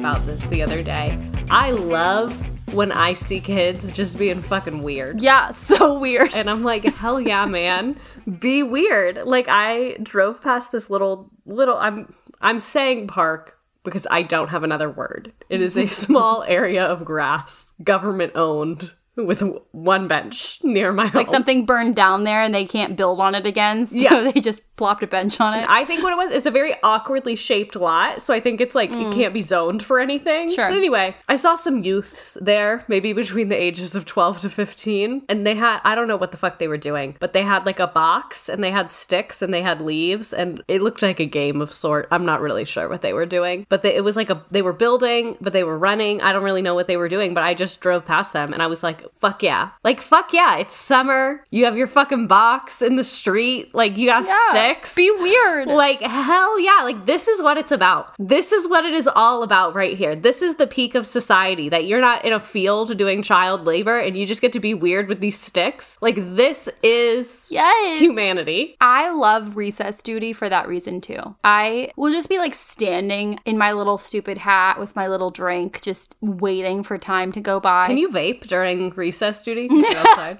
About mm. this the other day. I love when I see kids just being fucking weird. Yeah, so weird. And I'm like, hell yeah, man. Be weird. Like I drove past this little little I'm I'm saying park because I don't have another word. It is a small area of grass, government owned, with one bench near my home. like something burned down there and they can't build on it again. So Yeah. they just plopped a bench on it. I think what it was, it's a very awkwardly shaped lot, so I think it's like it can't be zoned for anything. Mm. Sure. But anyway, I saw some youths there, maybe between the ages of 12 to 15, and they had I don't know what the fuck they were doing, but they had like a box and they had sticks and they had leaves and it looked like a game of sort. I'm not really sure what they were doing, but they, it was like a they were building, but they were running. I don't really know what they were doing, but I just drove past them and I was like, fuck yeah. Like fuck yeah, it's summer. You have your fucking box in the street, like you got Yeah. sticks. Be weird. Like, hell yeah. Like, this is what it's about. This is what it is all about right here. This is the peak of society that you're not in a field doing child labor and you just get to be weird with these sticks. Like, this is yes. humanity. I love recess duty for that reason too. I will just be like standing in my little stupid hat with my little drink, just waiting for time to go by. Can you vape during recess duty?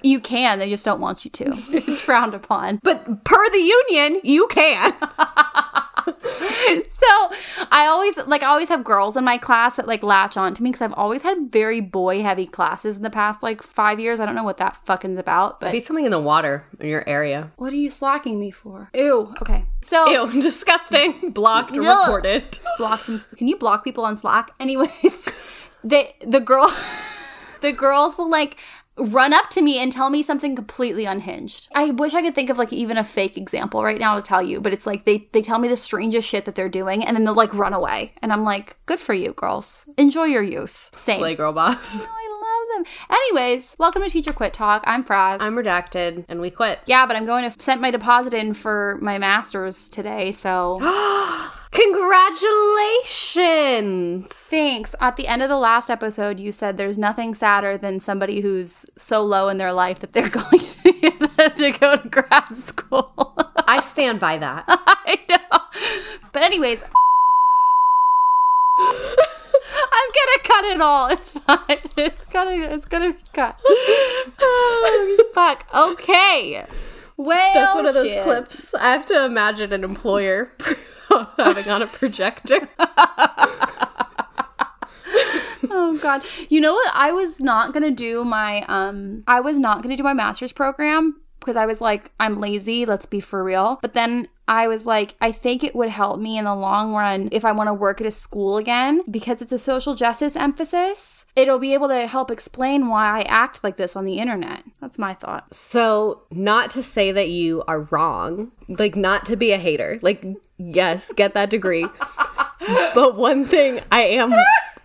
You can, they just don't want you to. It's frowned upon. But per the union, you can. So I always like I always have girls in my class that like latch on to me because I've always had very boy heavy classes in the past like five years. I don't know what that fucking's about, but Beat something in the water in your area. what are you slacking me for? Ew. Okay. So Ew, disgusting. Blocked, Ugh. reported. Blocked. them. Can you block people on Slack? Anyways, they the girl the girls will like run up to me and tell me something completely unhinged. I wish I could think of like even a fake example right now to tell you, but it's like they they tell me the strangest shit that they're doing and then they'll like run away. And I'm like, good for you, girls. Enjoy your youth. Same. Slay girl boss. Them. Anyways, welcome to Teacher Quit Talk. I'm Frazz. I'm redacted and we quit. yeah, but I'm going to send my deposit in for my master's today, so Congratulations. Thanks. At the end of the last episode, you said there's nothing sadder than somebody who's so low in their life that they're going to, to go to grad school. I stand by that. I know. But, anyways, gonna cut it all. It's fine. It's gonna, it's gonna be cut. Fuck. Okay. Well, That's one of those shit. clips. I have to imagine an employer having on a projector. Oh god. You know what? I was not to do my um I was not to do my master's program because I was like I'm lazy, let's be for real. But then I was like I think it would help me in the long run if I want to work at a school again because it's a social justice emphasis. It'll be able to help explain why I act like this on the internet. That's my thought. So, not to say that you are wrong, like, not to be a hater. Like, yes, get that degree. but one thing I am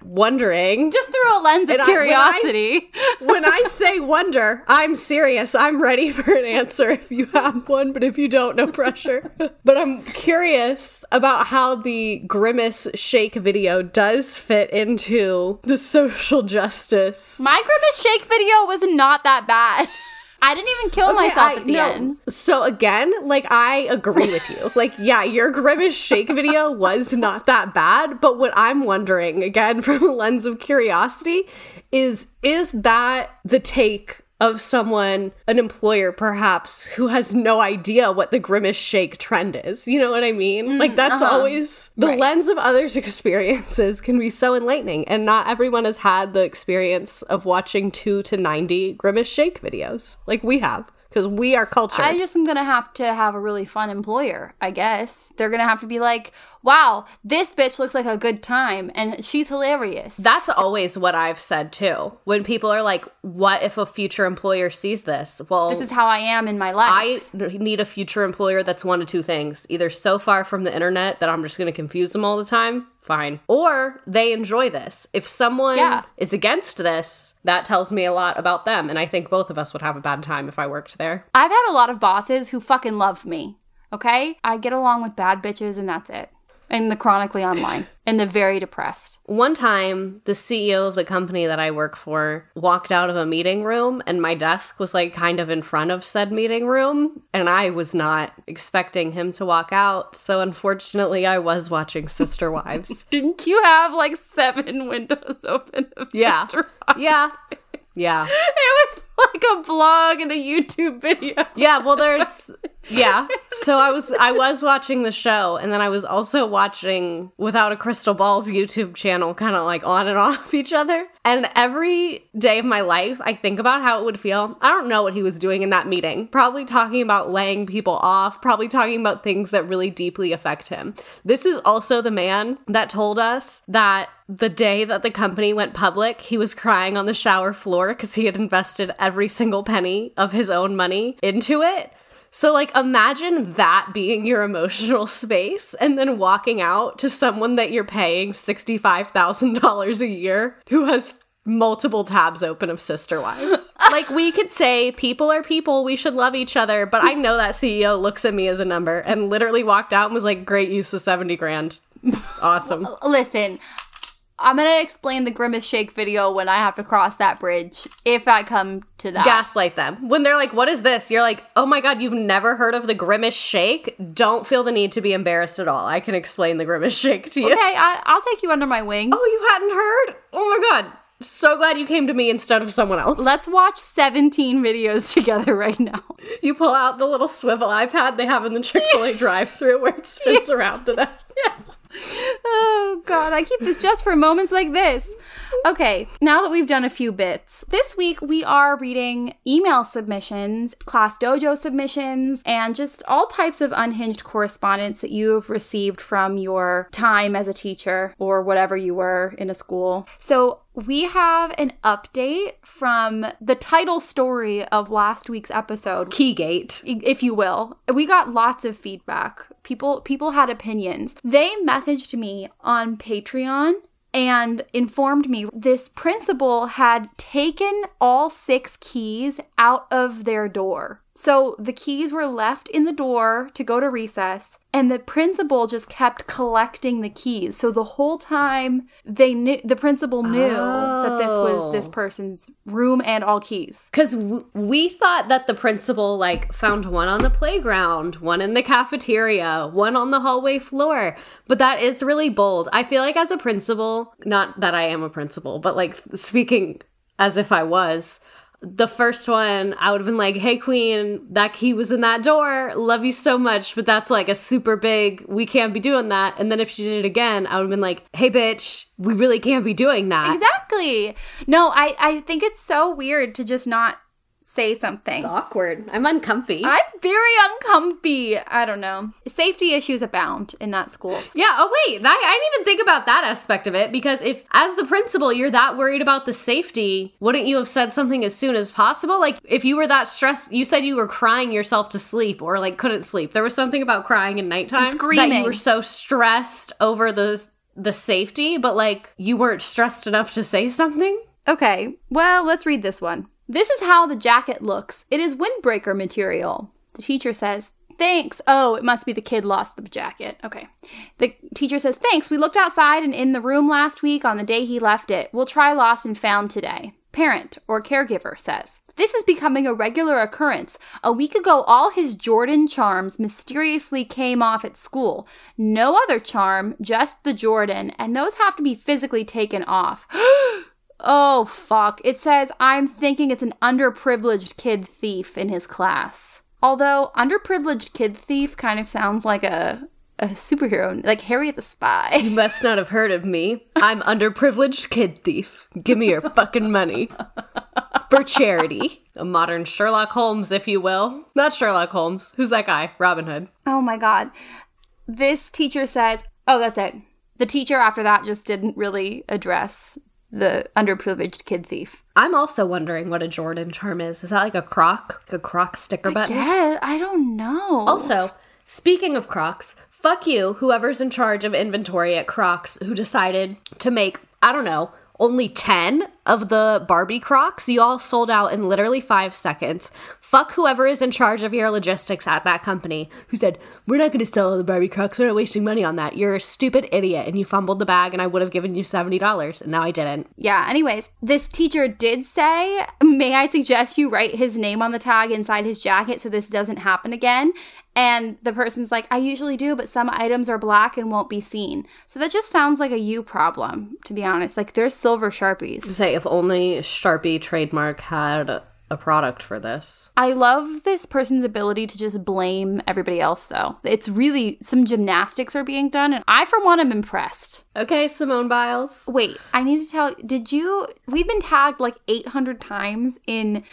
wondering Just through a lens of And I- when I- curiosity. when I say wonder, I'm serious. I'm ready for an answer if you have one, but if you don't, no pressure. but I'm curious about how the Grimace Shake video does fit into the social justice. my grimace shake video was not that bad. I didn't even kill myself I- at the no. end. So again, like I agree with you. Like, yeah, your Grimace Shake video was not that bad, but what I'm wondering, again, from a lens of curiosity, is is that the take of someone, an employer perhaps, who has no idea what the Grimace Shake trend is? You know what I mean? like that's uh-huh. always the Right. lens of others' experiences can be so enlightening, and not everyone has had the experience of watching two to ninety Grimace Shake videos like we have because we are culture. I just am gonna have to have a really fun employer, I guess. They're gonna have to be like, wow, this bitch looks like a good time and she's hilarious. That's always what I've said too. When people are like, what if a future employer sees this? Well, This is how I am in my life. I need a future employer that's one of two things either so far from the internet that I'm just going to confuse them all the time, fine, or they enjoy this. If someone Yeah. is against this, that tells me a lot about them. And I think both of us would have a bad time if I worked there. I've had a lot of bosses who fucking love me. Okay? I get along with bad bitches and that's it. And the chronically online and the very depressed. One time, the CEO of the company that I work for walked out of a meeting room, and my desk was like kind of in front of said meeting room, and I was not expecting him to walk out. So, unfortunately, I was watching Sister Wives. Didn't you have like seven windows open of Yeah. Sister Wives? Yeah. Yeah. It was like a blog and a YouTube video. Yeah, well there's yeah. So I was I was watching the show and then I was also watching Without a Crystal Ball's YouTube channel kind of like on and off each other. And every day of my life I think about how it would feel. I don't know what he was doing in that meeting. Probably talking about laying people off, probably talking about things that really deeply affect him. This is also the man that told us that the day that the company went public, he was crying on the shower floor because he had invested every single penny of his own money into it. So, like, imagine that being your emotional space and then walking out to someone that you're paying $65,000 a year who has multiple tabs open of Sister Wives. like, we could say people are people, we should love each other, but I know that CEO looks at me as a number and literally walked out and was like, great use of 70 grand. Awesome. Listen, I'm gonna explain the Grimace Shake video when I have to cross that bridge, if I come to that. gaslight them. When they're like, What is this? You're like, Oh my God, you've never heard of the Grimace Shake? Don't feel the need to be embarrassed at all. I can explain the Grimace Shake to you. Okay, I, I'll take you under my wing. Oh, you hadn't heard? Oh my God. So glad you came to me instead of someone else. Let's watch 17 videos together right now. you pull out the little swivel iPad they have in the Chick fil A drive through where it spins around to that. Oh god, I keep this just for moments like this. Okay, now that we've done a few bits, this week we are reading email submissions, ClassDojo submissions, and just all types of unhinged correspondence that you have received from your time as a teacher or whatever you were in a school. So we have an update from the title story of last week's episode Keygate. if you will. We got lots of feedback. People people had opinions. They messaged me on Patreon and informed me this principal had taken all six keys out of their door. So the keys were left in the door to go to recess and the principal just kept collecting the keys. So the whole time they knew the principal knew that this was oh. this Oh. person's room and all keys. Because w- we thought that the principal like found one on the playground, one in the cafeteria, one on the hallway floor. But that is really bold. I feel like as a principal, not that I am a principal, but like speaking as if I was, the first one, I would have been like, hey, queen, that key was in that door. Love you so much. But that's like a super big, we can't be doing that. And then if she did it again, I would have been like, hey, bitch, we really can't be doing that. Exactly. No, I I think it's so weird to just not say something. It's awkward. I'm uncomfy. I'm very uncomfy. I don't know. Safety issues abound in that school. Yeah. Oh, wait. That, I didn't even think about that aspect of it because if, as the principal, you're that worried about the safety, wouldn't you have said something as soon as possible? Like, if you were that stressed, you said you were crying yourself to sleep or like couldn't sleep. There was something about crying in nighttime. That screaming. you were so stressed over the the safety, but like you weren't stressed enough to say something. Okay, well, let's read this one. This is how the jacket looks. It is windbreaker material. The teacher says, Thanks. Oh, it must be the kid lost the jacket. Okay. The teacher says, Thanks. We looked outside and in the room last week on the day he left it. We'll try lost and found today. Parent or caregiver says, This is becoming a regular occurrence. A week ago, all his Jordan charms mysteriously came off at school. No other charm, just the Jordan, and those have to be physically taken off. Oh, fuck. It says, I'm thinking it's an underprivileged kid thief in his class. Although, underprivileged kid thief kind of sounds like a, a superhero, like Harriet the Spy. You must not have heard of me. I'm underprivileged kid thief. Give me your fucking money. for charity. A modern Sherlock Holmes, if you will. Not Sherlock Holmes. Who's that guy? Robin Hood. Oh my God. This teacher says, oh, that's it. The teacher after that just didn't really address the underprivileged kid thief. I'm also wondering what a Jordan charm is. Is that like a croc? A croc sticker button? Yeah, I don't know. Also, speaking of Crocs, fuck you, whoever's in charge of inventory at Crocs who decided to make, I don't know, only 10 of the Barbie Crocs. You all sold out in literally five seconds. Fuck whoever is in charge of your logistics at that company who said, We're not going to sell all the Barbie Crocs. We're not wasting money on that. You're a stupid idiot. And you fumbled the bag, and I would have given you $70. And now I didn't. Yeah, anyways, this teacher did say, May I suggest you write his name on the tag inside his jacket so this doesn't happen again? And the person's like, I usually do, but some items are black and won't be seen. So that just sounds like a you problem, to be honest. Like there's silver sharpies. Say, if only Sharpie trademark had a product for this. I love this person's ability to just blame everybody else, though. It's really some gymnastics are being done, and I, for one, am impressed. Okay, Simone Biles. Wait, I need to tell. Did you? We've been tagged like 800 times in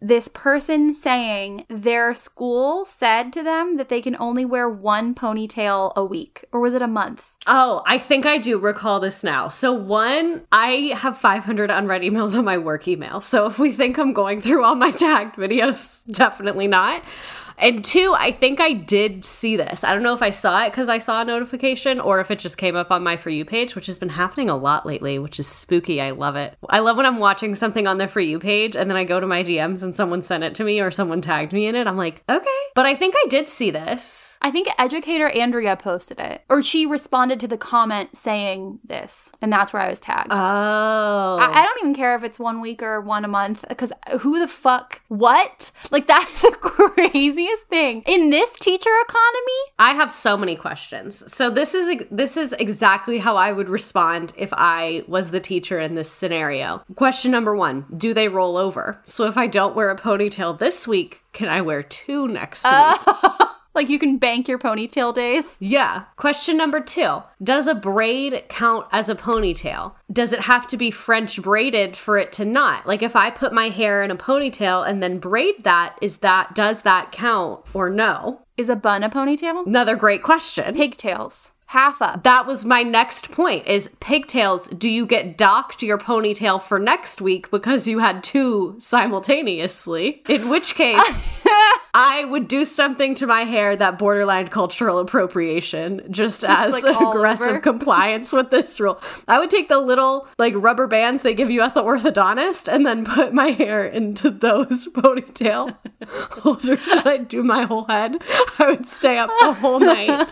this person saying their school said to them that they can only wear one ponytail a week, or was it a month? Oh, I think I do recall this now. So, one, I have 500 unread emails on my work email. So, if we think I'm going through all my tagged videos, definitely not. And two, I think I did see this. I don't know if I saw it because I saw a notification or if it just came up on my For You page, which has been happening a lot lately, which is spooky. I love it. I love when I'm watching something on the For You page and then I go to my DMs and someone sent it to me or someone tagged me in it. I'm like, okay. But I think I did see this. I think educator Andrea posted it, or she responded to the comment saying this, and that's where I was tagged. Oh. I, I don't even care if it's one week or one a month, because who the fuck? What? Like, that's the craziest thing. In this teacher economy, I have so many questions. So this is this is exactly how I would respond if I was the teacher in this scenario. Question number 1, do they roll over? So if I don't wear a ponytail this week, can I wear two next week? like you can bank your ponytail days. Yeah. Question number two Does a braid count as a ponytail? Does it have to be French braided for it to not? Like if I put my hair in a ponytail and then braid that, is that, does that count or no? Is a bun a ponytail? Another great question. Pigtails. Half up. That was my next point is pigtails. Do you get docked your ponytail for next week because you had two simultaneously? In which case, I would do something to my hair that borderline cultural appropriation just as like aggressive over. compliance with this rule. I would take the little like rubber bands they give you at the orthodontist and then put my hair into those ponytail holders and I'd do my whole head. I would stay up the whole night.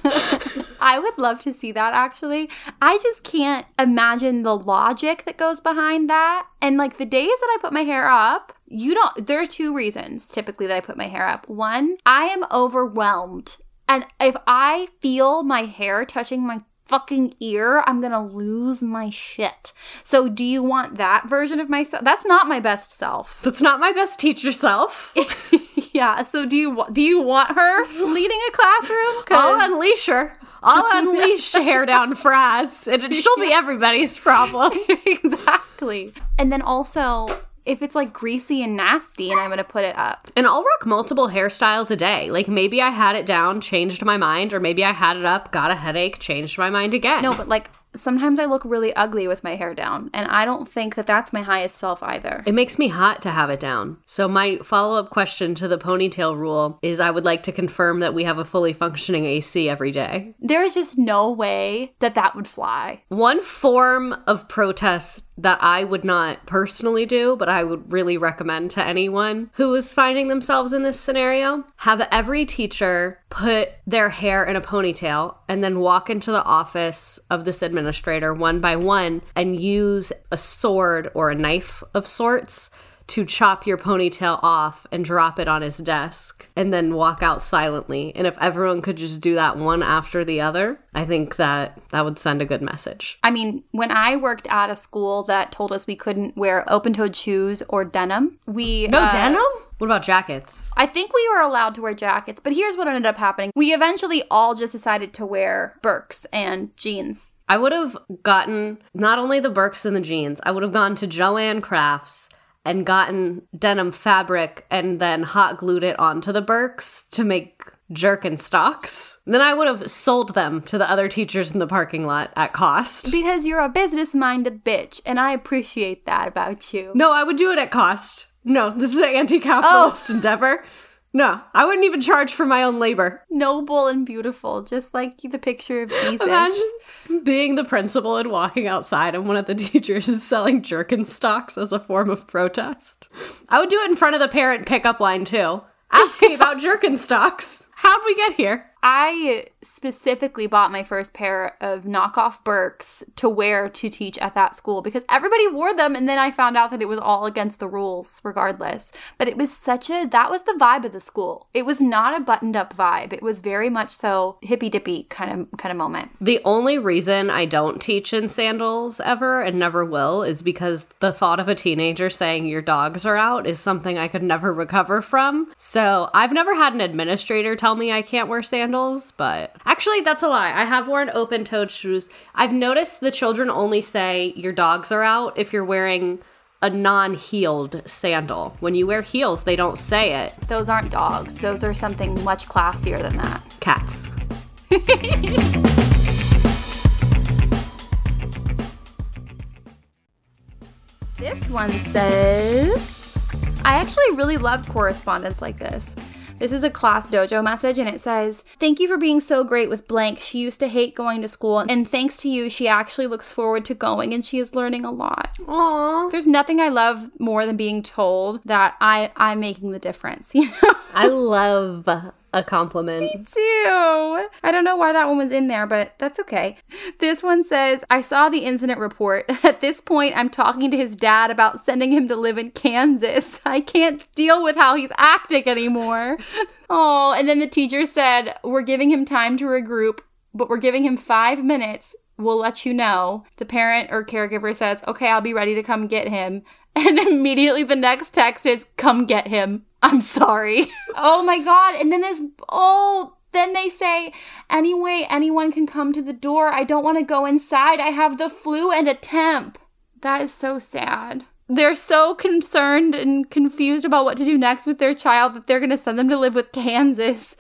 I would love to see that actually. I just can't imagine the logic that goes behind that. And like the days that I put my hair up, you don't, there are two reasons typically that I put my hair up. One, I am overwhelmed. And if I feel my hair touching my fucking ear, I'm gonna lose my shit. So, do you want that version of myself? That's not my best self. That's not my best teacher self. yeah. So, do you do you want her leading a classroom? I'll unleash her. I'll unleash hair down Frazz, and she'll be everybody's problem. exactly. And then also, if it's like greasy and nasty and I'm gonna put it up. And I'll rock multiple hairstyles a day. Like maybe I had it down, changed my mind, or maybe I had it up, got a headache, changed my mind again. No, but like sometimes I look really ugly with my hair down, and I don't think that that's my highest self either. It makes me hot to have it down. So, my follow up question to the ponytail rule is I would like to confirm that we have a fully functioning AC every day. There is just no way that that would fly. One form of protest that I would not personally do, but I would really recommend to anyone who is finding themselves in this scenario have every teacher put their hair in a ponytail and then walk into the office of this administrator one by one and use a sword or a knife of sorts to chop your ponytail off and drop it on his desk and then walk out silently. And if everyone could just do that one after the other, I think that that would send a good message. I mean, when I worked at a school that told us we couldn't wear open toed shoes or denim, we. No uh, denim? What about jackets? I think we were allowed to wear jackets, but here's what ended up happening. We eventually all just decided to wear Birks and jeans. I would have gotten not only the Birks and the jeans, I would have gone to Joann Crafts and gotten denim fabric and then hot glued it onto the Birks to make Jerkenstocks, then I would have sold them to the other teachers in the parking lot at cost. Because you're a business minded bitch, and I appreciate that about you. No, I would do it at cost. No, this is an anti capitalist oh. endeavor. No, I wouldn't even charge for my own labor. Noble and beautiful, just like the picture of Jesus. Imagine being the principal and walking outside and one of the teachers is selling Jerkenstocks as a form of protest. I would do it in front of the parent pickup line too. Ask me about Jerkenstocks. How'd we get here? I specifically bought my first pair of knockoff Birks to wear to teach at that school because everybody wore them and then I found out that it was all against the rules regardless. But it was such a that was the vibe of the school. It was not a buttoned up vibe. It was very much so hippy dippy kind of kind of moment. The only reason I don't teach in sandals ever and never will is because the thought of a teenager saying your dogs are out is something I could never recover from. So I've never had an administrator tell me I can't wear sandals sandals, but actually, that's a lie. I have worn open toed shoes. I've noticed the children only say your dogs are out if you're wearing a non heeled sandal. When you wear heels, they don't say it. Those aren't dogs, those are something much classier than that. Cats. this one says I actually really love correspondence like this. This is a ClassDojo message and it says, Thank you for being so great with blank. She used to hate going to school and thanks to you, she actually looks forward to going and she is learning a lot. Aww. There's nothing I love more than being told that I, I'm making the difference, you know? I love a compliment. Me too. I don't know why that one was in there, but that's okay. This one says, I saw the incident report. At this point, I'm talking to his dad about sending him to live in Kansas. I can't deal with how he's acting anymore. oh, and then the teacher said, We're giving him time to regroup, but we're giving him five minutes. We'll let you know. The parent or caregiver says, Okay, I'll be ready to come get him. And immediately the next text is, Come get him. I'm sorry. oh my god. And then this oh then they say, anyway, anyone can come to the door. I don't want to go inside. I have the flu and a temp. That is so sad. They're so concerned and confused about what to do next with their child that they're going to send them to live with Kansas.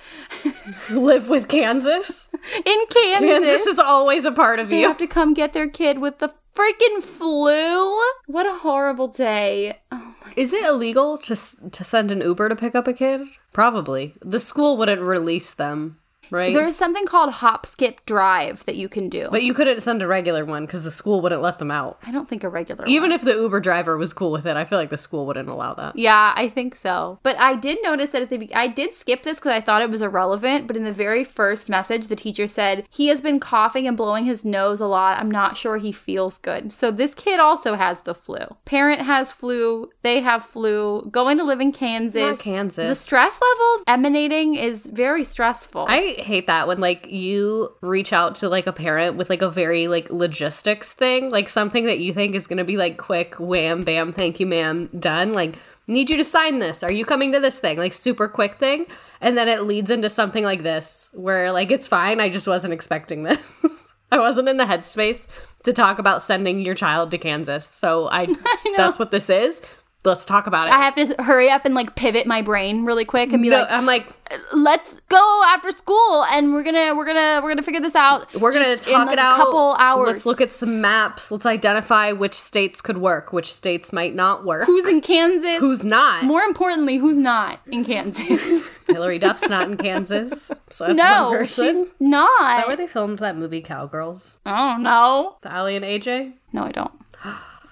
live with Kansas? In Kansas. Kansas is always a part of they you. have to come get their kid with the freaking flu. What a horrible day. Oh Is it illegal to to send an Uber to pick up a kid? Probably. The school wouldn't release them, right? There's something called HopSkipDrive that you can do. but you couldn't send a regular one because the school wouldn't let them out. I don't think a regular one. Even one. if the Uber driver was cool with it, I feel like the school wouldn't allow that. Yeah, I think so. But I did notice that at the be- I did skip this because I thought it was irrelevant. But in the very first message, the teacher said he has been coughing and blowing his nose a lot. I'm not sure he feels good. So this kid also has the flu. Parent has flu. They have flu. Going to live in Kansas. Not Kansas. The stress level emanating is very stressful. I hate that when like you reach out to like a parent with like a very like logistics thing, like something that you think is going to be like quick wham bam thank you ma'am done, like need you to sign this. Are you coming to this thing? Like super quick thing. And then it leads into something like this where like it's fine, I just wasn't expecting this. I wasn't in the headspace to talk about sending your child to Kansas. So I, that's what this is. Let's talk about it. I have to hurry up and like pivot my brain really quick and be No, like, I'm like, let's go after school and we're gonna we're gonna we're gonna figure this out. We're gonna talk like, it out. A couple hours. Let's look at some maps. Let's identify which states could work, which states might not work. who's in Kansas. Who's not? more importantly, who's not in Kansas? Hilary Duff's not in Kansas, so no, she's Is that where they filmed that movie Cowgirls? Oh no, The Aly and AJ. no, I don't.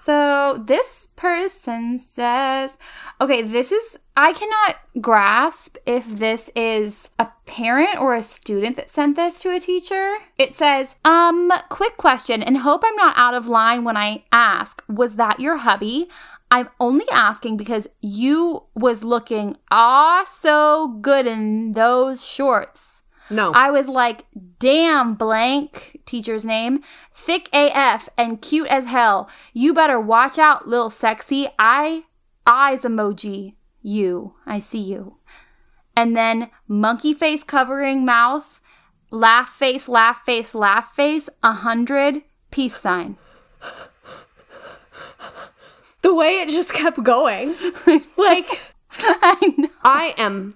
So this person says, okay, this is, I cannot grasp if this is a parent or a student that sent this to a teacher. It says, um, quick question, and hope I'm not out of line when I ask, was that your hubby? I'm only asking because you was looking ah so good in those shorts. No, I was like, damn, blank, teacher's name. Thick AF and cute as hell. You better watch out, lil sexy. I, eyes emoji. You, I see you. And then monkey face covering mouth, laugh face, laugh face, laugh face, a hundred, peace sign. the way it just kept going. like, I know. I am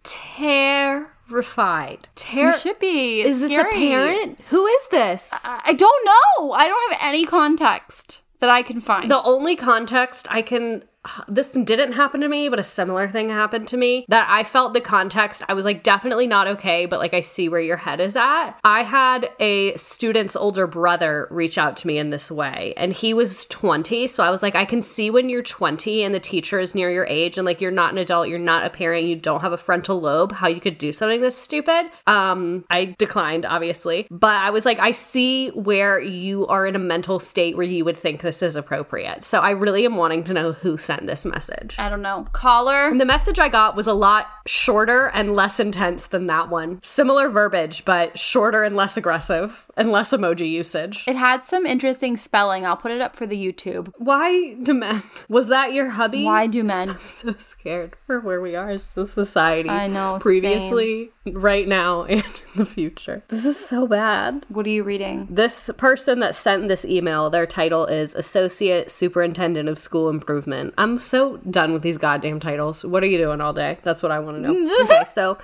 terrified. Ter- You should be. is this scary. a parent? Who is this? I I don't know. I don't have any context that I can find. The only context I can this didn't happen to me, but a similar thing happened to me that I felt the context. I was like, definitely not okay, but like, I see where your head is at. I had a student's older brother reach out to me in this way, and he was 20. So I was like, I can see when you're 20 and the teacher is near your age, and like, you're not an adult, you're not a parent, you don't have a frontal lobe, how you could do something this stupid. Um, I declined, obviously, but I was like, I see where you are in a mental state where you would think this is appropriate. So I really am wanting to know who sent this message. I don't know. Caller. The message I got was a lot shorter and less intense than that one. Similar verbiage, but shorter and less aggressive and less emoji usage. It had some interesting spelling. I'll put it up for the YouTube. Why do men? Was that your hubby? Why do men? so scared for where we are as the society. I know, Previously, right now, and in the future. This is so bad. What are you reading? This person that sent this email, their title is Associate Superintendent of School Improvement. I'm so done with these goddamn titles. What are you doing all day? That's what I want to know. okay, so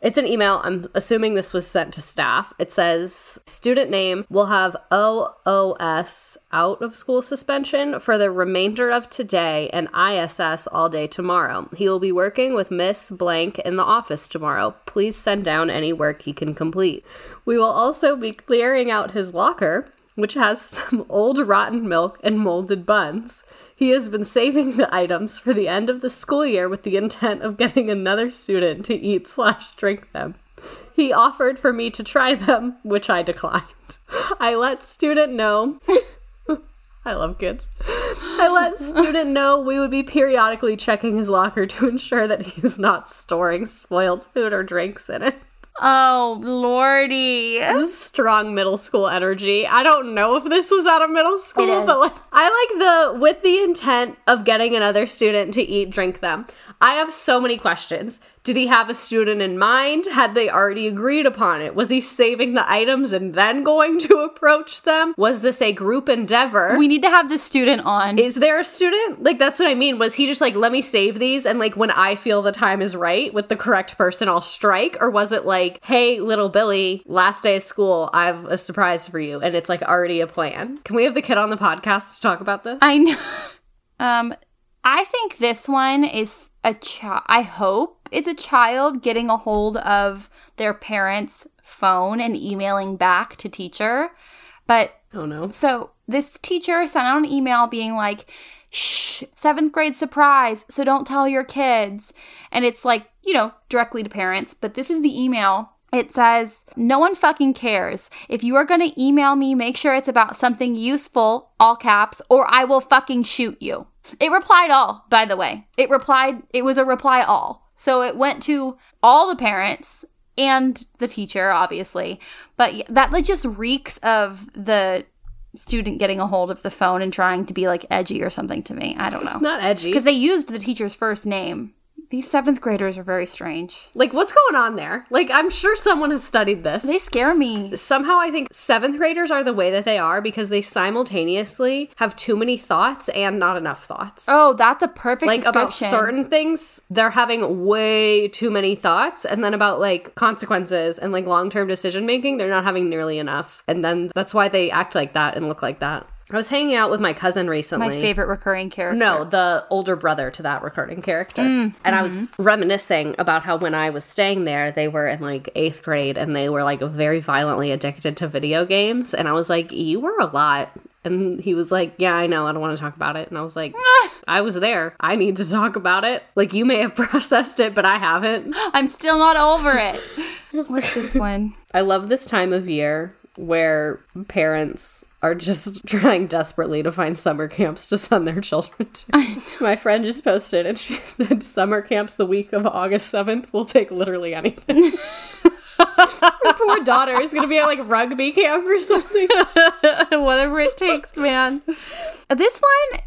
it's an email. I'm assuming this was sent to staff. It says student name will have OOS out of school suspension for the remainder of today and ISS all day tomorrow. He will be working with Miss Blank in the office tomorrow. Please send down any work he can complete. We will also be clearing out his locker which has some old rotten milk and molded buns. He has been saving the items for the end of the school year with the intent of getting another student to eat slash drink them. He offered for me to try them, which I declined. I let student know. I love kids. I let student know we would be periodically checking his locker to ensure that he's not storing spoiled food or drinks in it. Oh, lordy. strong middle school energy. I don't know if this was out of middle school, but like, I like the with the intent of getting another student to eat, drink them. I have so many questions. Did he have a student in mind? Had they already agreed upon it? Was he saving the items and then going to approach them? Was this a group endeavor? We need to have the student on. is there a student? Like that's what I mean. Was he just like, let me save these and like when I feel the time is right with the correct person, I'll strike? Or was it like, hey, little Billy, last day of school, I have a surprise for you, and it's like already a plan? Can we have the kid on the podcast to talk about this? I know. Um, I think this one is a child. I hope it's a child getting a hold of their parents' phone and emailing back to teacher. But Oh no. so this teacher sent out an email being like, shh, seventh grade surprise, so don't tell your kids. And it's like, you know, directly to parents. But this is the email. It says, No one fucking cares. If you are going to email me, make sure it's about something useful, all caps, or I will fucking shoot you. It replied all, by the way. It replied, it was a reply all. So it went to all the parents and the teacher, obviously. But that like just reeks of the student getting a hold of the phone and trying to be like edgy or something to me. I don't know. Not edgy. Because they used the teacher's first name. These seventh graders are very strange. Like, what's going on there? Like, I'm sure someone has studied this. They scare me. Somehow, I think seventh graders are the way that they are because they simultaneously have too many thoughts and not enough thoughts. Oh, that's a perfect like about certain things they're having way too many thoughts and then about like consequences and like long-term decision making they're not having nearly enough and then that's why they act like that and look like that i was hanging out with my cousin recently My favorite recurring character. no, the older brother to that recurring character. Mm, and I was mm-hmm. reminiscing about how when I was staying there, they were in like eighth grade and they were like very violently addicted to video games. And I was like, You were a lot. And he was like, Yeah, I know. I don't want to talk about it. And I was like, I was there. I need to talk about it. Like, you may have processed it, but I haven't. I'm still not over it. What's this one? I love this time of year where parents are just trying desperately to find summer camps to send their children to. My friend just posted and she said summer camps the week of August 7th will take literally anything. Her poor daughter is gonna be at like rugby camp or something. Whatever it takes, man. This one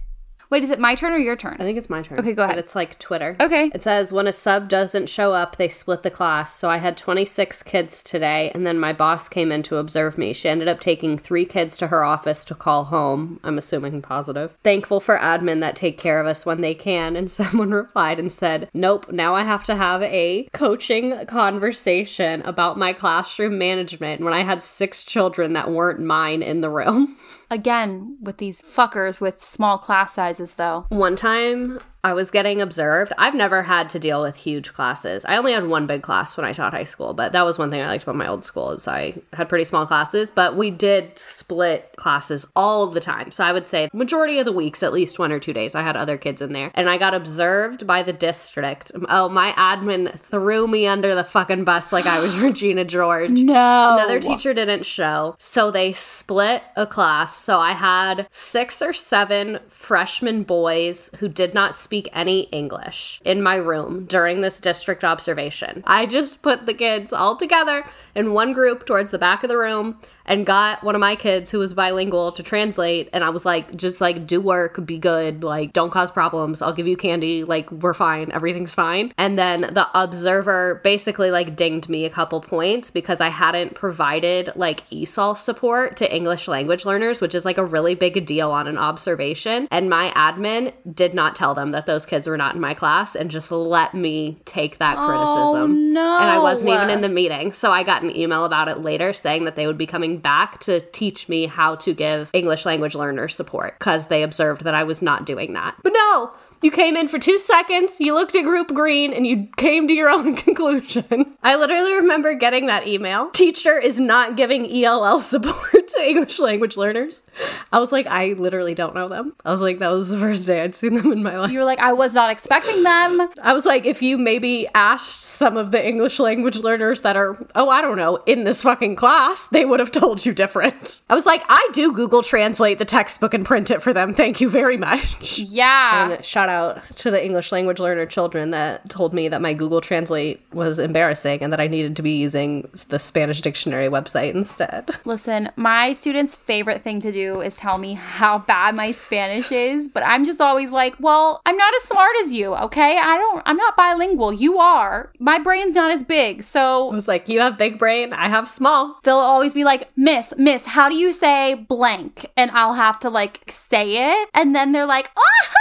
Wait, is it my turn or your turn? I think it's my turn. Okay, go ahead. But it's like Twitter. Okay. It says when a sub doesn't show up, they split the class. So I had 26 kids today, and then my boss came in to observe me. She ended up taking three kids to her office to call home. I'm assuming positive. Thankful for admin that take care of us when they can. And someone replied and said, Nope, now I have to have a coaching conversation about my classroom management when I had six children that weren't mine in the room. Again, with these fuckers with small class sizes, though. One time I was getting observed. I've never had to deal with huge classes. I only had one big class when I taught high school, but that was one thing I liked about my old school is I had pretty small classes, but we did split classes all of the time. So I would say majority of the weeks, at least one or two days, I had other kids in there. And I got observed by the district. Oh, my admin threw me under the fucking bus like I was Regina George. No. Another teacher didn't show. So they split a class. So I had six or seven freshman boys who did not speak any English in my room during this district observation. I just put the kids all together in one group towards the back of the room and got one of my kids who was bilingual to translate and I was like just like do work, be good, like don't cause problems. I'll give you candy, like we're fine, everything's fine. And then the observer basically like dinged me a couple points because I hadn't provided like ESOL support to English language learners, which is like a really big deal on an observation. And my admin did not tell them that those kids were not in my class and just let me take that criticism. Oh, no. And I wasn't even in the meeting. So I got an email about it later saying that they would be coming back to teach me how to give English language learners support because they observed that I was not doing that. But no, you came in for two seconds, you looked at group green, and you came to your own conclusion. I literally remember getting that email. Teacher is not giving ELL support to English language learners. I was like, I literally don't know them. I was like, that was the first day I'd seen them in my life. You were like, I was not expecting them. I was like, if you maybe asked some of the English language learners that are, oh, I don't know, in this fucking class, they would have told you different. I was like, I do Google Translate the textbook and print it for them. Thank you very much. Yeah. And shout out to the English language learner children that told me that my Google Translate was embarrassing and that I needed to be using the Spanish dictionary website instead. Listen, my students' favorite thing to do is tell me how bad my Spanish is, but I'm just always like, well, I'm not as smart as you, okay? I don't, I'm not bilingual. You are. My brain's not as big. So I was like, you have big brain, I have small. they'll always be like, Miss, Miss, how do you say blank? And I'll have to like say it. And then they're like, oh,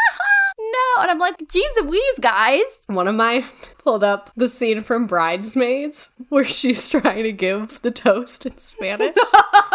no. And I'm like, geez Louise, guys. One of mine pulled up the scene from Bridesmaids where she's trying to give the toast in Spanish.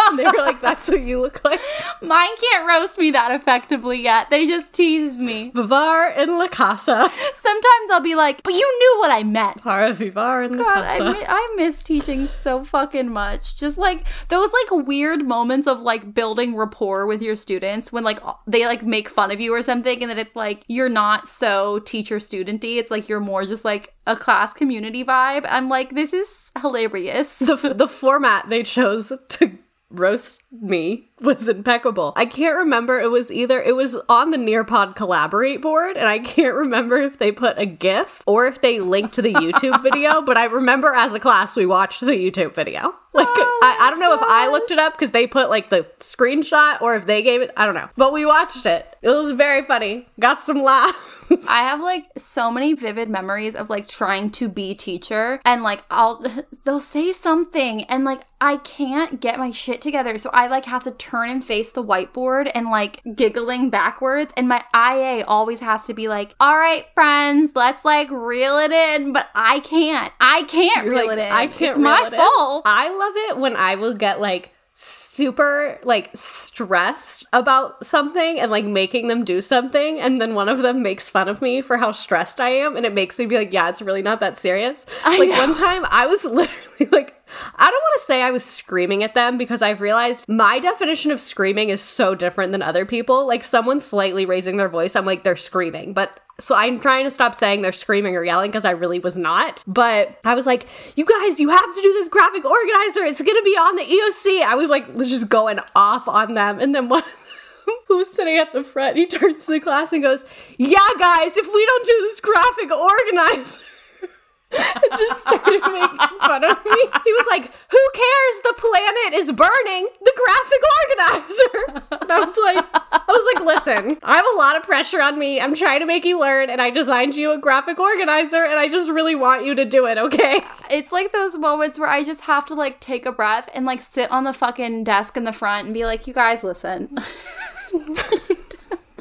and they were like, that's what you look like. Mine can't roast me that effectively yet. They just tease me. Vivar in la casa. Sometimes I'll be like, but you knew what I meant. Para vivar in la God, I, casa. mi- I miss teaching so fucking much. Just like those like weird moments of like building rapport with your students when like they like make fun of you or something and then it's like you're not so teacher studenty. It's like you're more just like a class community vibe. I'm like, this is hilarious. the, the format they chose to roast me was impeccable. I can't remember. It was either it was on the Nearpod collaborate board, and I can't remember if they put a GIF or if they linked to the YouTube video. But I remember as a class we watched the YouTube video. Like oh I, I don't know if I looked it up because they put like the screenshot or if they gave it. I don't know. But we watched it. It was very funny. Got some laughs. I have like so many vivid memories of like trying to be teacher and like I'll they'll say something and like I can't get my shit together. So I like have to turn and face the whiteboard and like giggling backwards and my IA always has to be like, "All right, friends, let's like reel it in." But I can't. I can't reel Like, it in. I can't. It's my reel it in. fault. I love it when I will get like super like stressed about something and like making them do something and then one of them makes fun of me for how stressed I am and it makes me be like yeah it's really not that serious I like know. one time I was literally like I don't want to say I was screaming at them because I've realized my definition of screaming is so different than other people like someone slightly raising their voice I'm like they're screaming but so I'm trying to stop saying they're screaming or yelling because I really was not. But I was like, you guys, you have to do this graphic organizer. It's going to be on the EOC. I was like, just going off on them. And then one of them who was sitting at the front, he turns to the class and goes, yeah, guys, if we don't do this graphic organizer, just started making fun of me. He was like, Who cares? The planet is burning. The graphic organizer. And I was like, I was like, listen, I have a lot of pressure on me. I'm trying to make you learn, and I designed you a graphic organizer, and I just really want you to do it, okay? It's like those moments where I just have to like take a breath and like sit on the fucking desk in the front and be like, you guys, listen.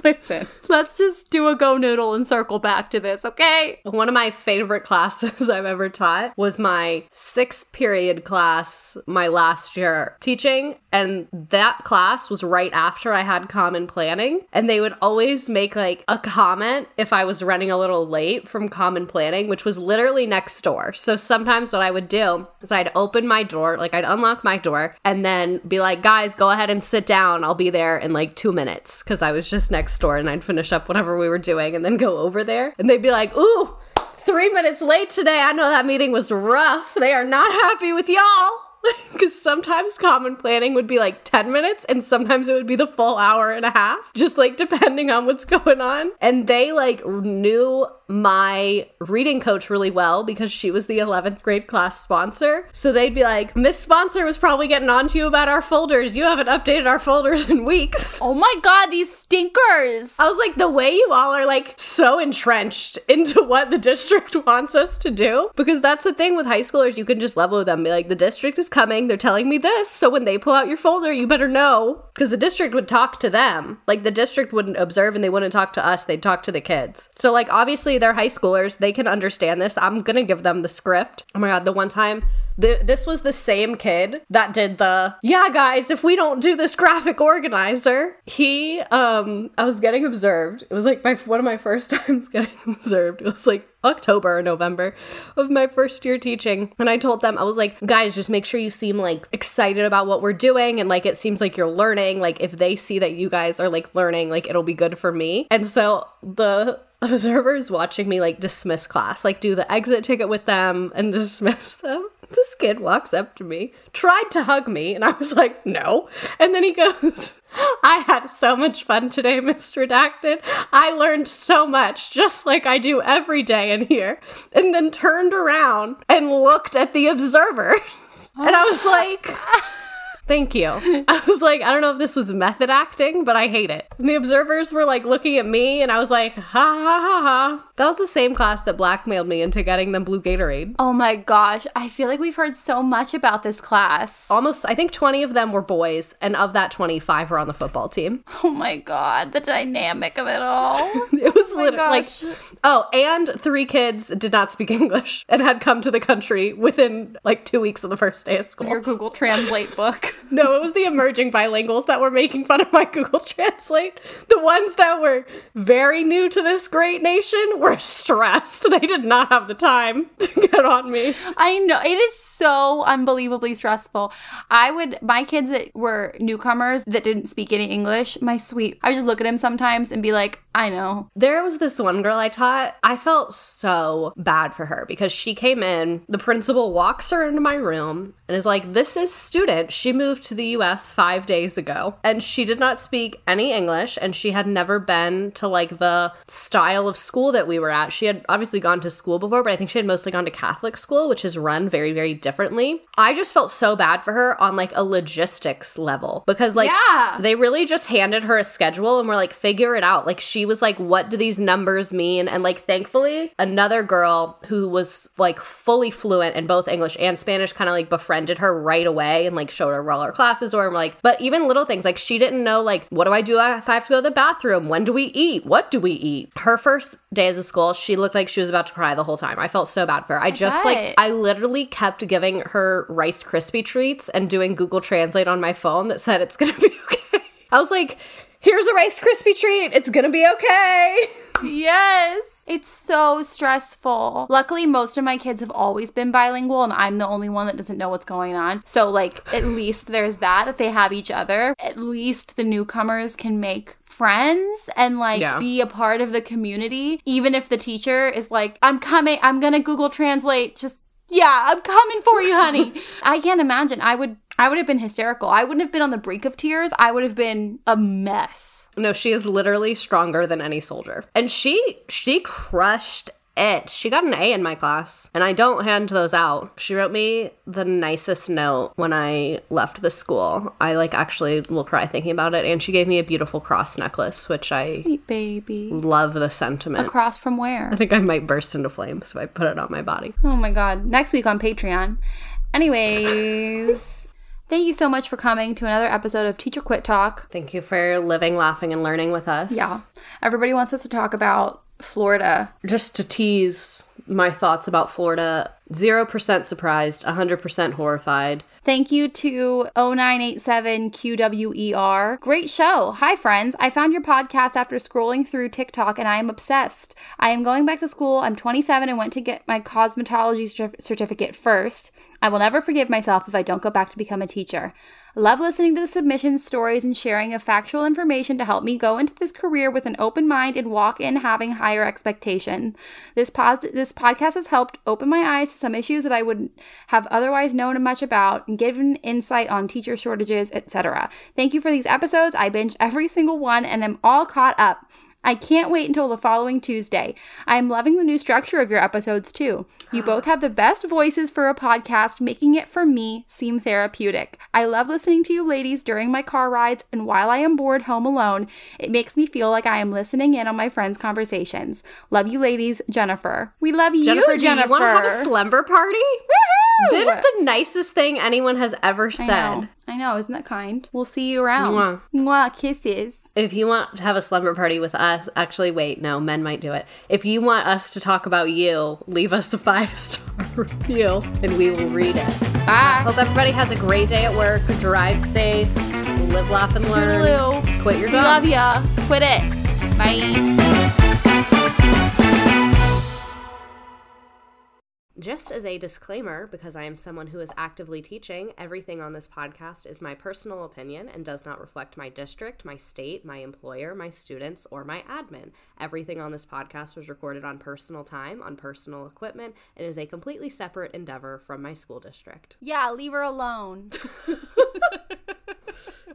listen, let's just do a GoNoodle and circle back to this, okay? One of my favorite classes I've ever taught was my sixth period class, my last year teaching. And that class was right after I had common planning. And they would always make like a comment if I was running a little late from common planning, which was literally next door. So sometimes what I would do is I'd open my door, like I'd unlock my door, and then be like, guys, go ahead and sit down. I'll be there in like two minutes because I was just next door and I'd finish up whatever we were doing and then go over there. And they'd be like, ooh, three minutes late today. I know that meeting was rough. They are not happy with y'all. Because sometimes common planning would be like 10 minutes and sometimes it would be the full hour and a half, just like depending on what's going on. And they like knew my reading coach really well because she was the 11th grade class sponsor. So they'd be like, Miss Sponsor was probably getting on to you about our folders. You haven't updated our folders in weeks. Oh my god, these stinkers! I was like, the way you all are like so entrenched into what the district wants us to do. Because that's the thing with high schoolers, you can just level with them. Be like, the district is coming, they're telling me this. So when they pull out your folder, you better know. Because the district would talk to them. Like the district wouldn't observe and they wouldn't talk to us, they'd talk to the kids. So, like, obviously, they're high schoolers, they can understand this. I'm gonna give them the script. Oh my god, the one time this was the same kid that did the yeah guys if we don't do this graphic organizer. He um i was getting observed. It was like my one of my first times getting observed. It was like october or november of my first year teaching. And i told them i was like guys just make sure you seem like excited about what we're doing and like it seems like you're learning. Like if they see that you guys are like learning like it'll be good for me. And so the observers watching me like dismiss class, like do the exit ticket with them and dismiss them. This kid walks up to me, tried to hug me, and I was like, no. And then he goes, I had so much fun today, Miss Redacted. I learned so much, just like I do every day in here. And then turned around and looked at the observers. And I was like, Thank you. I was like, I don't know if this was method acting, but I hate it. And the observers were like looking at me, and I was like, ha ha ha ha. That was the same class that blackmailed me into getting them blue Gatorade. Oh my gosh, I feel like we've heard so much about this class. Almost, I think 20 of them were boys, and of that 25 were on the football team. Oh my god, the dynamic of it all. it was Oh literally like, oh, and three kids did not speak English and had come to the country within like two weeks of the first day of school. Your Google Translate book. No, it was the emerging bilinguals that were making fun of my Google Translate. The ones that were very new to this great nation were stressed. They did not have the time to get on me. I know it is so unbelievably stressful. I would my kids that were newcomers that didn't speak any English, my sweet. I would just look at him sometimes and be like, I know. There was this one girl I taught. I felt so bad for her because she came in. The principal walks her into my room and is like, This is student. She moved to the US five days ago and she did not speak any English and she had never been to like the style of school that we were at. She had obviously gone to school before, but I think she had mostly gone to Catholic school, which is run very, very differently. I just felt so bad for her on like a logistics level because like Yeah. they really just handed her a schedule and were like, figure it out. Like, she was like, what do these numbers mean? And like, thankfully, another girl who was like fully fluent in both English and Spanish kind of like befriended her right away and like showed her all her classes were. And like, but even little things like she didn't know, like, what do I do if I have to go to the bathroom? When do we eat? What do we eat? Her first days of school, she looked like she was about to cry the whole time. I felt so bad for her. I just like. I literally kept giving her Rice Krispie treats and doing Google Translate on my phone that said it's gonna be okay. I was like, here's a Rice Krispie treat. It's gonna be okay. Yes. It's so stressful. Luckily, most of my kids have always been bilingual, and I'm the only one that doesn't know what's going on. So, like, at least there's that, that they have each other. At least the newcomers can make friends and, like, Yeah. be a part of the community. Even if the teacher is like, I'm coming, I'm gonna Google Translate, just yeah, I'm coming for you, honey. I can't imagine. I would I would have been hysterical. I wouldn't have been on the brink of tears. I would have been a mess. No, she is literally stronger than any soldier. And she she crushed it. She got an A in my class, and I don't hand those out. She wrote me the nicest note when I left the school. I like actually will cry thinking about it, and she gave me a beautiful cross necklace, which I Sweet baby. love the sentiment. Across from where? I think I might burst into flames if I put it on my body. Oh my god. Next week on Patreon. Anyways, thank you so much for coming to another episode of Teacher Quit Talk. Thank you for living, laughing, and learning with us. Yeah. Everybody wants us to talk about Florida. Just to tease my thoughts about Florida 0% surprised, 100% horrified. Thank you to 0987QWER. Great show. Hi, friends. I found your podcast after scrolling through TikTok and I am obsessed. I am going back to school. I'm 27 and went to get my cosmetology cer- certificate first. I will never forgive myself if I don't go back to become a teacher. Love listening to the submissions, stories, and sharing of factual information to help me go into this career with an open mind and walk in having higher expectation. This pos- this podcast has helped open my eyes to some issues that I wouldn't have otherwise known much about and given insight on teacher shortages, etc. Thank you for these episodes. I binge every single one and am all caught up. I can't wait until the following Tuesday. I am loving the new structure of your episodes too. You both have the best voices for a podcast, making it for me seem therapeutic. I love listening to you ladies during my car rides and while I am bored home alone. It makes me feel like I am listening in on my friends' conversations. Love you ladies, Jennifer. We love you, Jennifer, Jennifer. do you want to have a slumber party? Woohoo! That is the nicest thing anyone has ever I said. know. I know, isn't that kind? We'll see you around. Mwah. Mwah, kisses. If you want to have a slumber party with us, actually, wait, no, men might do it. If you want us to talk about you, leave us a five star review and we will read it. Bye. Hope everybody has a great day at work. Drive safe, live, laugh, and learn. Toodaloo. Quit your We job. love ya. Quit it. Bye. Just as a disclaimer, because I am someone who is actively teaching, everything on this podcast is my personal opinion and does not reflect my district, my state, my employer, my students, or my admin. Everything on this podcast was recorded on personal time, on personal equipment, and is a completely separate endeavor from my school district. Yeah, leave her alone.